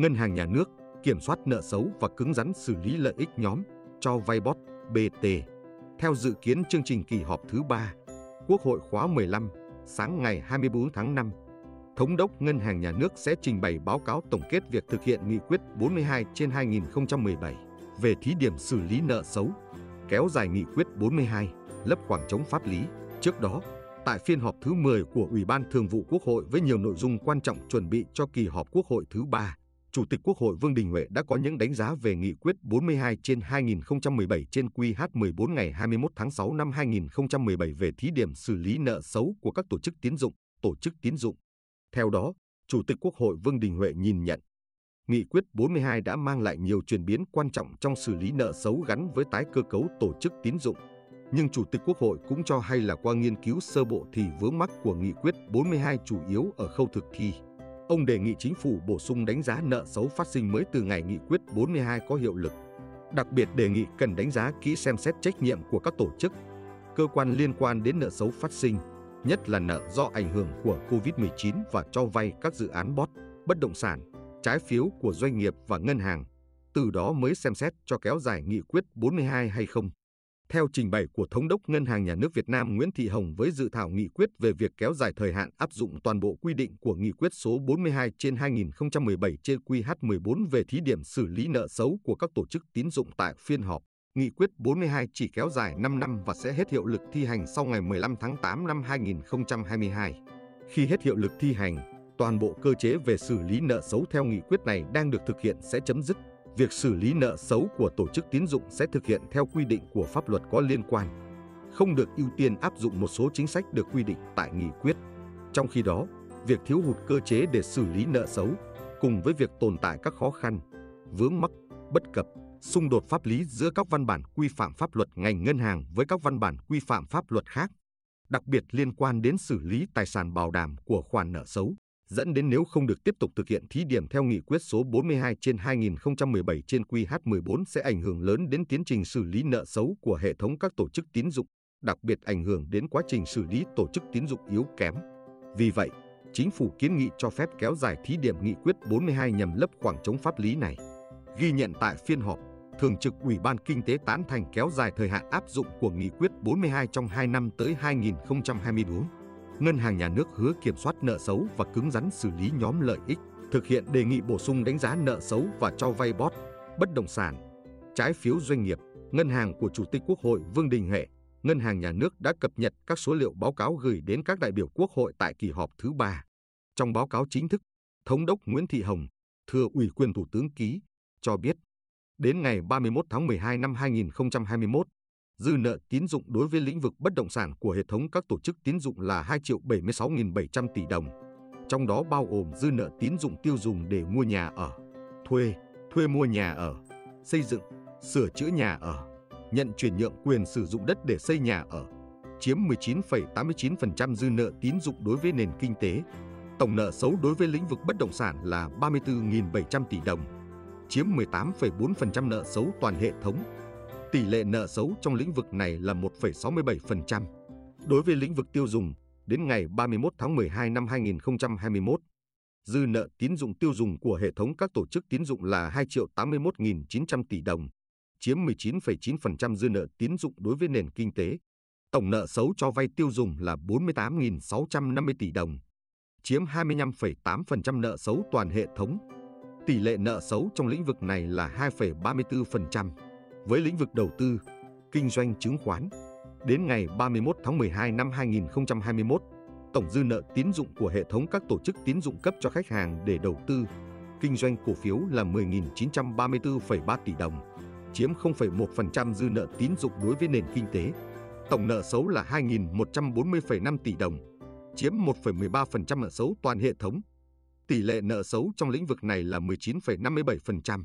Ngân hàng Nhà nước kiểm soát nợ xấu và cứng rắn xử lý lợi ích nhóm cho vay bot BT. Theo dự kiến chương trình kỳ họp thứ 3, Quốc hội khóa 15, sáng ngày 24 tháng 5, Thống đốc Ngân hàng Nhà nước sẽ trình bày báo cáo tổng kết việc thực hiện nghị quyết 42 trên 2017 về thí điểm xử lý nợ xấu, kéo dài nghị quyết 42, lấp khoảng trống pháp lý. Trước đó, tại phiên họp thứ 10 của Ủy ban Thường vụ Quốc hội với nhiều nội dung quan trọng chuẩn bị cho kỳ họp Quốc hội thứ 3, Chủ tịch Quốc hội Vương Đình Huệ đã có những đánh giá về nghị quyết 42 trên 2017 trên QH14 ngày 21 tháng 6 năm 2017 về thí điểm xử lý nợ xấu của các tổ chức tiến dụng, tổ chức tiến dụng. Theo đó, Chủ tịch Quốc hội Vương Đình Huệ nhìn nhận, Nghị quyết 42 đã mang lại nhiều chuyển biến quan trọng trong xử lý nợ xấu gắn với tái cơ cấu tổ chức tín dụng. Nhưng Chủ tịch Quốc hội cũng cho hay là qua nghiên cứu sơ bộ thì vướng mắc của Nghị quyết 42 chủ yếu ở khâu thực thi. Ông đề nghị chính phủ bổ sung đánh giá nợ xấu phát sinh mới từ ngày nghị quyết 42 có hiệu lực. Đặc biệt đề nghị cần đánh giá kỹ xem xét trách nhiệm của các tổ chức, cơ quan liên quan đến nợ xấu phát sinh, nhất là nợ do ảnh hưởng của COVID-19 và cho vay các dự án bot, bất động sản, trái phiếu của doanh nghiệp và ngân hàng, từ đó mới xem xét cho kéo dài nghị quyết 42 hay không. Theo trình bày của Thống đốc Ngân hàng Nhà nước Việt Nam Nguyễn Thị Hồng với dự thảo nghị quyết về việc kéo dài thời hạn áp dụng toàn bộ quy định của nghị quyết số 42 trên 2017 trên QH14 về thí điểm xử lý nợ xấu của các tổ chức tín dụng tại phiên họp, nghị quyết 42 chỉ kéo dài 5 năm và sẽ hết hiệu lực thi hành sau ngày 15 tháng 8 năm 2022. Khi hết hiệu lực thi hành, toàn bộ cơ chế về xử lý nợ xấu theo nghị quyết này đang được thực hiện sẽ chấm dứt việc xử lý nợ xấu của tổ chức tín dụng sẽ thực hiện theo quy định của pháp luật có liên quan, không được ưu tiên áp dụng một số chính sách được quy định tại nghị quyết. Trong khi đó, việc thiếu hụt cơ chế để xử lý nợ xấu cùng với việc tồn tại các khó khăn, vướng mắc, bất cập, xung đột pháp lý giữa các văn bản quy phạm pháp luật ngành ngân hàng với các văn bản quy phạm pháp luật khác, đặc biệt liên quan đến xử lý tài sản bảo đảm của khoản nợ xấu dẫn đến nếu không được tiếp tục thực hiện thí điểm theo nghị quyết số 42 trên 2017 trên QH14 sẽ ảnh hưởng lớn đến tiến trình xử lý nợ xấu của hệ thống các tổ chức tín dụng, đặc biệt ảnh hưởng đến quá trình xử lý tổ chức tín dụng yếu kém. Vì vậy, chính phủ kiến nghị cho phép kéo dài thí điểm nghị quyết 42 nhằm lấp khoảng trống pháp lý này. Ghi nhận tại phiên họp, Thường trực Ủy ban Kinh tế tán thành kéo dài thời hạn áp dụng của nghị quyết 42 trong 2 năm tới 2024. Ngân hàng Nhà nước hứa kiểm soát nợ xấu và cứng rắn xử lý nhóm lợi ích, thực hiện đề nghị bổ sung đánh giá nợ xấu và cho vay bot, bất động sản, trái phiếu doanh nghiệp. Ngân hàng của Chủ tịch Quốc hội Vương Đình Huệ, Ngân hàng Nhà nước đã cập nhật các số liệu báo cáo gửi đến các đại biểu Quốc hội tại kỳ họp thứ ba. Trong báo cáo chính thức, Thống đốc Nguyễn Thị Hồng, thừa ủy quyền Thủ tướng ký, cho biết, đến ngày 31 tháng 12 năm 2021, Dư nợ tín dụng đối với lĩnh vực bất động sản của hệ thống các tổ chức tín dụng là 2 triệu 76.700 tỷ đồng. Trong đó bao gồm dư nợ tín dụng tiêu dùng để mua nhà ở, thuê, thuê mua nhà ở, xây dựng, sửa chữa nhà ở, nhận chuyển nhượng quyền sử dụng đất để xây nhà ở, chiếm 19,89% dư nợ tín dụng đối với nền kinh tế. Tổng nợ xấu đối với lĩnh vực bất động sản là 34.700 tỷ đồng, chiếm 18,4% nợ xấu toàn hệ thống Tỷ lệ nợ xấu trong lĩnh vực này là 1,67%. Đối với lĩnh vực tiêu dùng, đến ngày 31 tháng 12 năm 2021, dư nợ tín dụng tiêu dùng của hệ thống các tổ chức tín dụng là 2 triệu 81.900 tỷ đồng, chiếm 19,9% dư nợ tín dụng đối với nền kinh tế. Tổng nợ xấu cho vay tiêu dùng là 48.650 tỷ đồng, chiếm 25,8% nợ xấu toàn hệ thống. Tỷ lệ nợ xấu trong lĩnh vực này là 2,34%. Với lĩnh vực đầu tư, kinh doanh chứng khoán, đến ngày 31 tháng 12 năm 2021, tổng dư nợ tín dụng của hệ thống các tổ chức tín dụng cấp cho khách hàng để đầu tư, kinh doanh cổ phiếu là 10.934,3 tỷ đồng, chiếm 0,1% dư nợ tín dụng đối với nền kinh tế. Tổng nợ xấu là 2.140,5 tỷ đồng, chiếm 1,13% nợ xấu toàn hệ thống. Tỷ lệ nợ xấu trong lĩnh vực này là 19,57%.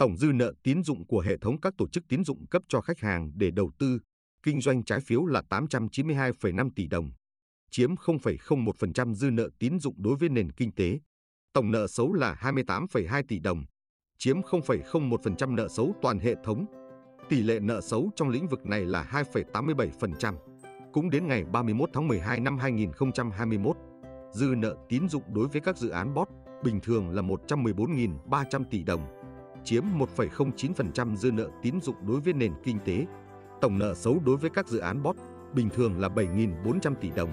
Tổng dư nợ tín dụng của hệ thống các tổ chức tín dụng cấp cho khách hàng để đầu tư, kinh doanh trái phiếu là 892,5 tỷ đồng, chiếm 0,01% dư nợ tín dụng đối với nền kinh tế. Tổng nợ xấu là 28,2 tỷ đồng, chiếm 0,01% nợ xấu toàn hệ thống. Tỷ lệ nợ xấu trong lĩnh vực này là 2,87%. Cũng đến ngày 31 tháng 12 năm 2021, dư nợ tín dụng đối với các dự án bot, bình thường là 114.300 tỷ đồng, chiếm 1,09% dư nợ tín dụng đối với nền kinh tế. Tổng nợ xấu đối với các dự án bot bình thường là 7.400 tỷ đồng,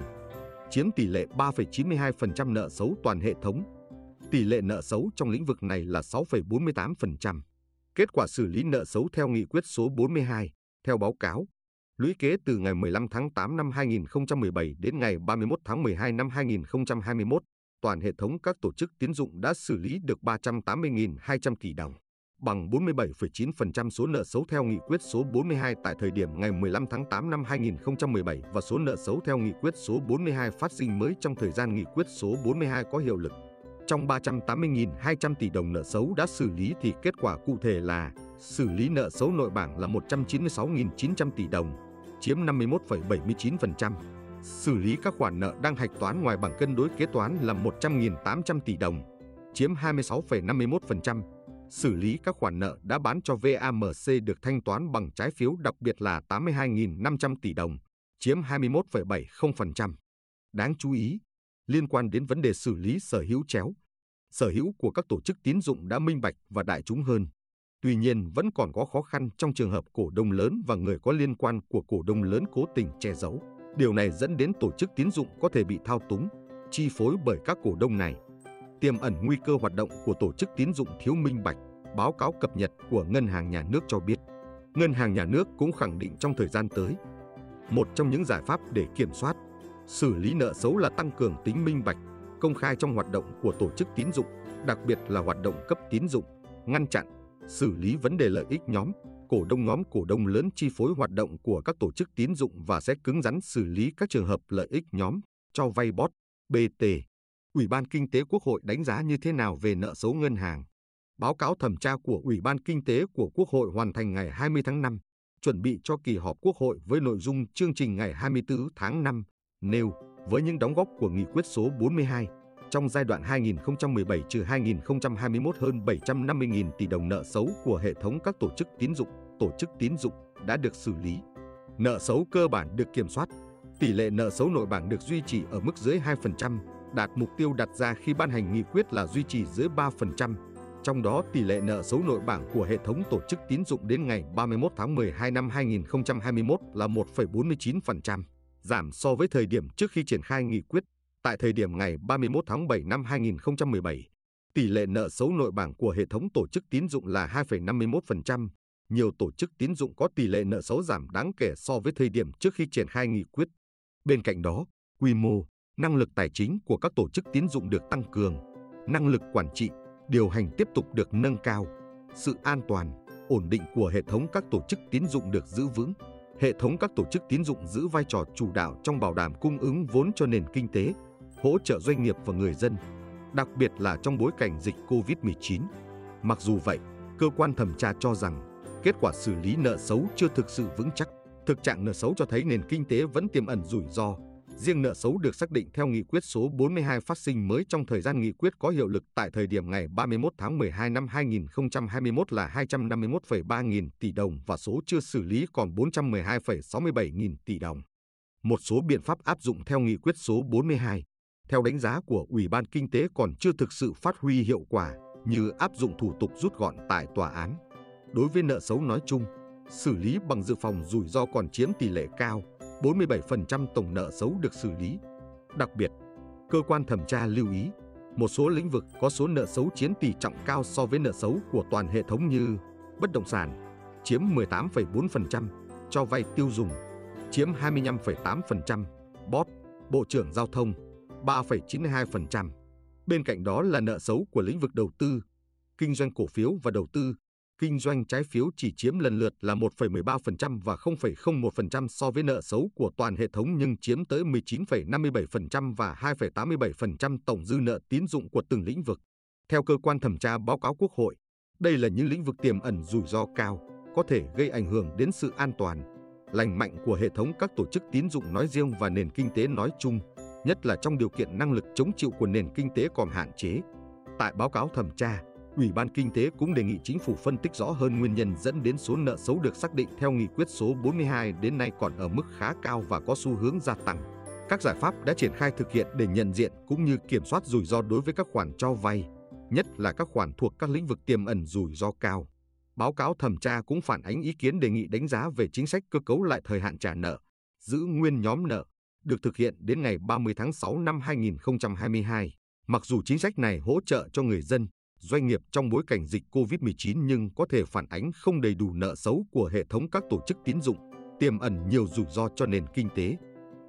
chiếm tỷ lệ 3,92% nợ xấu toàn hệ thống. Tỷ lệ nợ xấu trong lĩnh vực này là 6,48%. Kết quả xử lý nợ xấu theo nghị quyết số 42, theo báo cáo, lũy kế từ ngày 15 tháng 8 năm 2017 đến ngày 31 tháng 12 năm 2021, toàn hệ thống các tổ chức tiến dụng đã xử lý được 380.200 tỷ đồng, bằng 47,9% số nợ xấu theo nghị quyết số 42 tại thời điểm ngày 15 tháng 8 năm 2017 và số nợ xấu theo nghị quyết số 42 phát sinh mới trong thời gian nghị quyết số 42 có hiệu lực. Trong 380.200 tỷ đồng nợ xấu đã xử lý thì kết quả cụ thể là xử lý nợ xấu nội bảng là 196.900 tỷ đồng, chiếm 51,79%. Xử lý các khoản nợ đang hạch toán ngoài bảng cân đối kế toán là 100.800 tỷ đồng, chiếm 26,51%. Xử lý các khoản nợ đã bán cho VAMC được thanh toán bằng trái phiếu đặc biệt là 82.500 tỷ đồng, chiếm 21,70%. Đáng chú ý, liên quan đến vấn đề xử lý sở hữu chéo. Sở hữu của các tổ chức tín dụng đã minh bạch và đại chúng hơn. Tuy nhiên vẫn còn có khó khăn trong trường hợp cổ đông lớn và người có liên quan của cổ đông lớn cố tình che giấu. Điều này dẫn đến tổ chức tín dụng có thể bị thao túng, chi phối bởi các cổ đông này. Tiềm ẩn nguy cơ hoạt động của tổ chức tín dụng thiếu minh bạch, báo cáo cập nhật của Ngân hàng Nhà nước cho biết. Ngân hàng Nhà nước cũng khẳng định trong thời gian tới, một trong những giải pháp để kiểm soát xử lý nợ xấu là tăng cường tính minh bạch, công khai trong hoạt động của tổ chức tín dụng, đặc biệt là hoạt động cấp tín dụng, ngăn chặn, xử lý vấn đề lợi ích nhóm, cổ đông nhóm cổ đông lớn chi phối hoạt động của các tổ chức tín dụng và sẽ cứng rắn xử lý các trường hợp lợi ích nhóm, cho vay bot, BT. Ủy ban Kinh tế Quốc hội đánh giá như thế nào về nợ xấu ngân hàng? Báo cáo thẩm tra của Ủy ban Kinh tế của Quốc hội hoàn thành ngày 20 tháng 5, chuẩn bị cho kỳ họp Quốc hội với nội dung chương trình ngày 24 tháng 5 nêu với những đóng góp của nghị quyết số 42 trong giai đoạn 2017-2021 hơn 750.000 tỷ đồng nợ xấu của hệ thống các tổ chức tín dụng, tổ chức tín dụng đã được xử lý. Nợ xấu cơ bản được kiểm soát, tỷ lệ nợ xấu nội bảng được duy trì ở mức dưới 2%, đạt mục tiêu đặt ra khi ban hành nghị quyết là duy trì dưới 3%. Trong đó, tỷ lệ nợ xấu nội bảng của hệ thống tổ chức tín dụng đến ngày 31 tháng 12 năm 2021 là 1,49% giảm so với thời điểm trước khi triển khai nghị quyết. Tại thời điểm ngày 31 tháng 7 năm 2017, tỷ lệ nợ xấu nội bảng của hệ thống tổ chức tín dụng là 2,51%. Nhiều tổ chức tín dụng có tỷ lệ nợ xấu giảm đáng kể so với thời điểm trước khi triển khai nghị quyết. Bên cạnh đó, quy mô, năng lực tài chính của các tổ chức tín dụng được tăng cường, năng lực quản trị, điều hành tiếp tục được nâng cao, sự an toàn, ổn định của hệ thống các tổ chức tín dụng được giữ vững hệ thống các tổ chức tín dụng giữ vai trò chủ đạo trong bảo đảm cung ứng vốn cho nền kinh tế, hỗ trợ doanh nghiệp và người dân, đặc biệt là trong bối cảnh dịch COVID-19. Mặc dù vậy, cơ quan thẩm tra cho rằng kết quả xử lý nợ xấu chưa thực sự vững chắc. Thực trạng nợ xấu cho thấy nền kinh tế vẫn tiềm ẩn rủi ro, Riêng nợ xấu được xác định theo nghị quyết số 42 phát sinh mới trong thời gian nghị quyết có hiệu lực tại thời điểm ngày 31 tháng 12 năm 2021 là 251,3 nghìn tỷ đồng và số chưa xử lý còn 412,67 nghìn tỷ đồng. Một số biện pháp áp dụng theo nghị quyết số 42, theo đánh giá của Ủy ban Kinh tế còn chưa thực sự phát huy hiệu quả như áp dụng thủ tục rút gọn tại tòa án. Đối với nợ xấu nói chung, xử lý bằng dự phòng rủi ro còn chiếm tỷ lệ cao, 47% tổng nợ xấu được xử lý. Đặc biệt, cơ quan thẩm tra lưu ý, một số lĩnh vực có số nợ xấu chiếm tỷ trọng cao so với nợ xấu của toàn hệ thống như bất động sản, chiếm 18,4%, cho vay tiêu dùng, chiếm 25,8%, bot, bộ trưởng giao thông, 3,92%. Bên cạnh đó là nợ xấu của lĩnh vực đầu tư, kinh doanh cổ phiếu và đầu tư, kinh doanh trái phiếu chỉ chiếm lần lượt là 1,13% và 0,01% so với nợ xấu của toàn hệ thống nhưng chiếm tới 19,57% và 2,87% tổng dư nợ tín dụng của từng lĩnh vực. Theo cơ quan thẩm tra báo cáo Quốc hội, đây là những lĩnh vực tiềm ẩn rủi ro cao, có thể gây ảnh hưởng đến sự an toàn, lành mạnh của hệ thống các tổ chức tín dụng nói riêng và nền kinh tế nói chung, nhất là trong điều kiện năng lực chống chịu của nền kinh tế còn hạn chế. Tại báo cáo thẩm tra, Ủy ban Kinh tế cũng đề nghị chính phủ phân tích rõ hơn nguyên nhân dẫn đến số nợ xấu được xác định theo nghị quyết số 42 đến nay còn ở mức khá cao và có xu hướng gia tăng. Các giải pháp đã triển khai thực hiện để nhận diện cũng như kiểm soát rủi ro đối với các khoản cho vay, nhất là các khoản thuộc các lĩnh vực tiềm ẩn rủi ro cao. Báo cáo thẩm tra cũng phản ánh ý kiến đề nghị đánh giá về chính sách cơ cấu lại thời hạn trả nợ, giữ nguyên nhóm nợ, được thực hiện đến ngày 30 tháng 6 năm 2022. Mặc dù chính sách này hỗ trợ cho người dân, doanh nghiệp trong bối cảnh dịch COVID-19 nhưng có thể phản ánh không đầy đủ nợ xấu của hệ thống các tổ chức tín dụng, tiềm ẩn nhiều rủi ro cho nền kinh tế.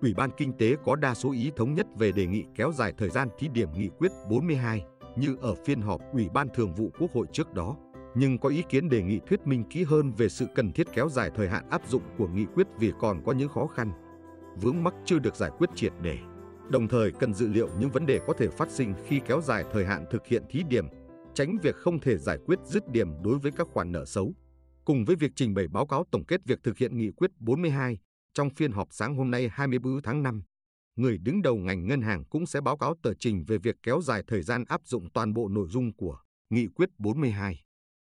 Ủy ban Kinh tế có đa số ý thống nhất về đề nghị kéo dài thời gian thí điểm nghị quyết 42 như ở phiên họp Ủy ban Thường vụ Quốc hội trước đó, nhưng có ý kiến đề nghị thuyết minh kỹ hơn về sự cần thiết kéo dài thời hạn áp dụng của nghị quyết vì còn có những khó khăn, vướng mắc chưa được giải quyết triệt để. Đồng thời cần dự liệu những vấn đề có thể phát sinh khi kéo dài thời hạn thực hiện thí điểm, tránh việc không thể giải quyết dứt điểm đối với các khoản nợ xấu. Cùng với việc trình bày báo cáo tổng kết việc thực hiện nghị quyết 42 trong phiên họp sáng hôm nay 24 tháng 5, người đứng đầu ngành ngân hàng cũng sẽ báo cáo tờ trình về việc kéo dài thời gian áp dụng toàn bộ nội dung của Nghị quyết 42.